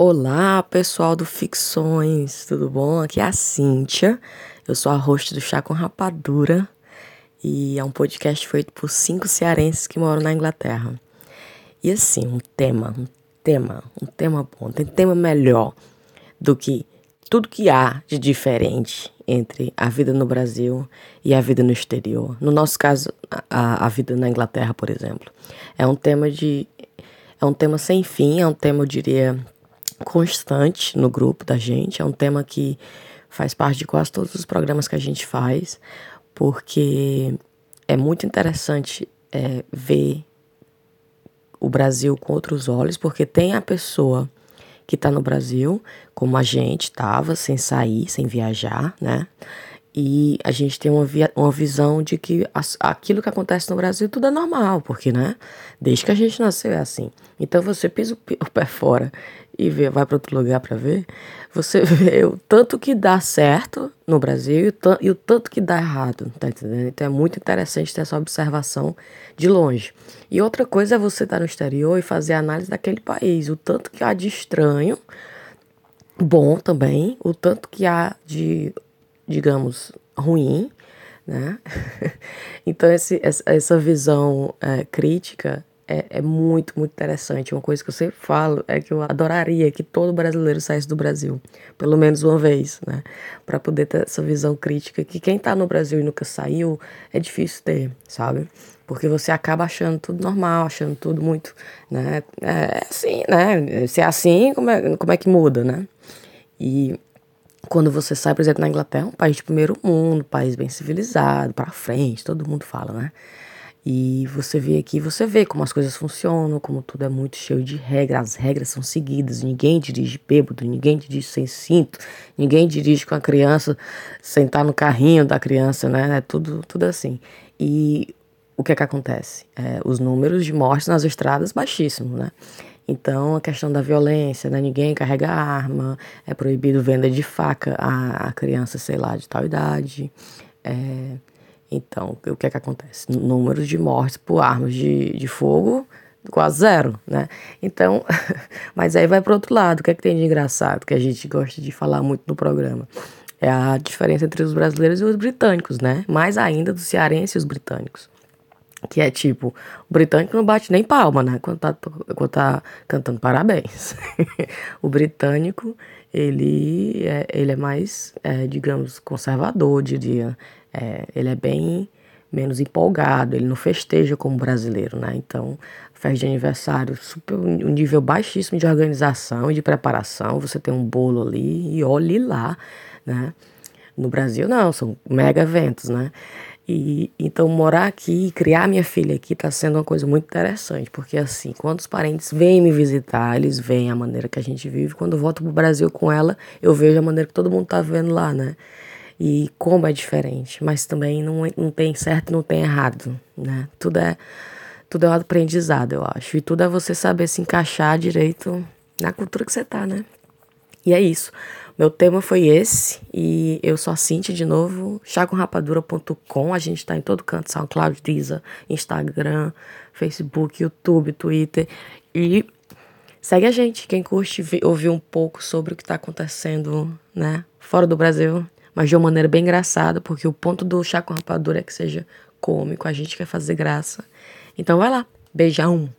Olá, pessoal do Ficções, tudo bom? Aqui é a Cíntia, eu sou a host do Chá com Rapadura e é um podcast feito por cinco cearenses que moram na Inglaterra. E assim, um tema, um tema, um tema bom, tem tema melhor do que tudo que há de diferente entre a vida no Brasil e a vida no exterior. No nosso caso, a, a vida na Inglaterra, por exemplo. É um tema de. É um tema sem fim, é um tema, eu diria, constante no grupo da gente. É um tema que faz parte de quase todos os programas que a gente faz, porque é muito interessante é, ver o Brasil com outros olhos, porque tem a pessoa que está no Brasil, como a gente estava, sem sair, sem viajar, né? E a gente tem uma, via, uma visão de que as, aquilo que acontece no Brasil tudo é normal, porque, né? Desde que a gente nasceu é assim. Então você pisa o, pé fora e vê, vai para outro lugar para ver, você vê o tanto que dá certo no Brasil e o, tanto que dá errado, tá entendendo? Então é muito interessante ter essa observação de longe. E outra coisa é você estar no exterior e fazer análise daquele país, o tanto que há de estranho, bom também, o tanto que há de digamos, ruim, né? então, esse, essa visão é, crítica é, é, muito, muito interessante. Uma coisa que eu sempre falo é que eu adoraria que todo brasileiro saísse do Brasil, pelo menos uma vez, né? Para poder ter essa visão crítica que quem está no Brasil e nunca saiu é difícil ter, sabe? Porque você acaba achando tudo normal, achando tudo muito, né? É assim, né? Se é assim, como é, como é que muda, né? E quando você sai, por exemplo, na Inglaterra, um país de primeiro mundo, país bem civilizado, para frente, todo mundo fala, né? E você vê aqui, você vê como as coisas funcionam, como tudo é muito cheio de regras, as regras são seguidas, ninguém dirige bêbado, ninguém dirige sem cinto, ninguém dirige com a criança sentar no carrinho da criança, né? É tudo, tudo assim. E o que é que acontece? É, os números de mortes nas estradas baixíssimos, né? Então, a questão da violência, né? Ninguém carrega arma, é proibido venda de faca a, a criança, sei lá, de tal idade. É, então, o que é que acontece? Números de mortes por armas de, de fogo quase zero, né? Então, mas aí vai para outro lado. O que é que tem de engraçado que a gente gosta de falar muito no programa? É a diferença entre os brasileiros e os britânicos, né? Mais ainda dos cearenses e os britânicos. Que é tipo, o britânico não bate nem palma, né? Quando tá, quando tá cantando parabéns. o britânico, ele é, ele é mais, é, digamos, conservador, diria. É, ele é bem menos empolgado, ele não festeja como brasileiro, né? Então, festa de aniversário, super, um nível baixíssimo de organização e de preparação. Você tem um bolo ali e olhe lá, né? No Brasil, não, são mega eventos, né? E então morar aqui e criar minha filha aqui está sendo uma coisa muito interessante, porque assim, quando os parentes vêm me visitar, eles veem a maneira que a gente vive. Quando eu volto pro Brasil com ela, eu vejo a maneira que todo mundo tá vivendo lá, né? E como é diferente, mas também não, não tem certo não tem errado, né? Tudo é tudo é um aprendizado, eu acho. E tudo é você saber se encaixar direito na cultura que você tá, né? E é isso. Meu tema foi esse e eu sou a Cintia de novo, chacomrapadura.com. A gente tá em todo canto, SoundCloud, Deezer, Instagram, Facebook, YouTube, Twitter. E segue a gente, quem curte ouvir um pouco sobre o que tá acontecendo, né, fora do Brasil, mas de uma maneira bem engraçada, porque o ponto do Chá com Rapadura é que seja cômico, a gente quer fazer graça. Então vai lá, beijão!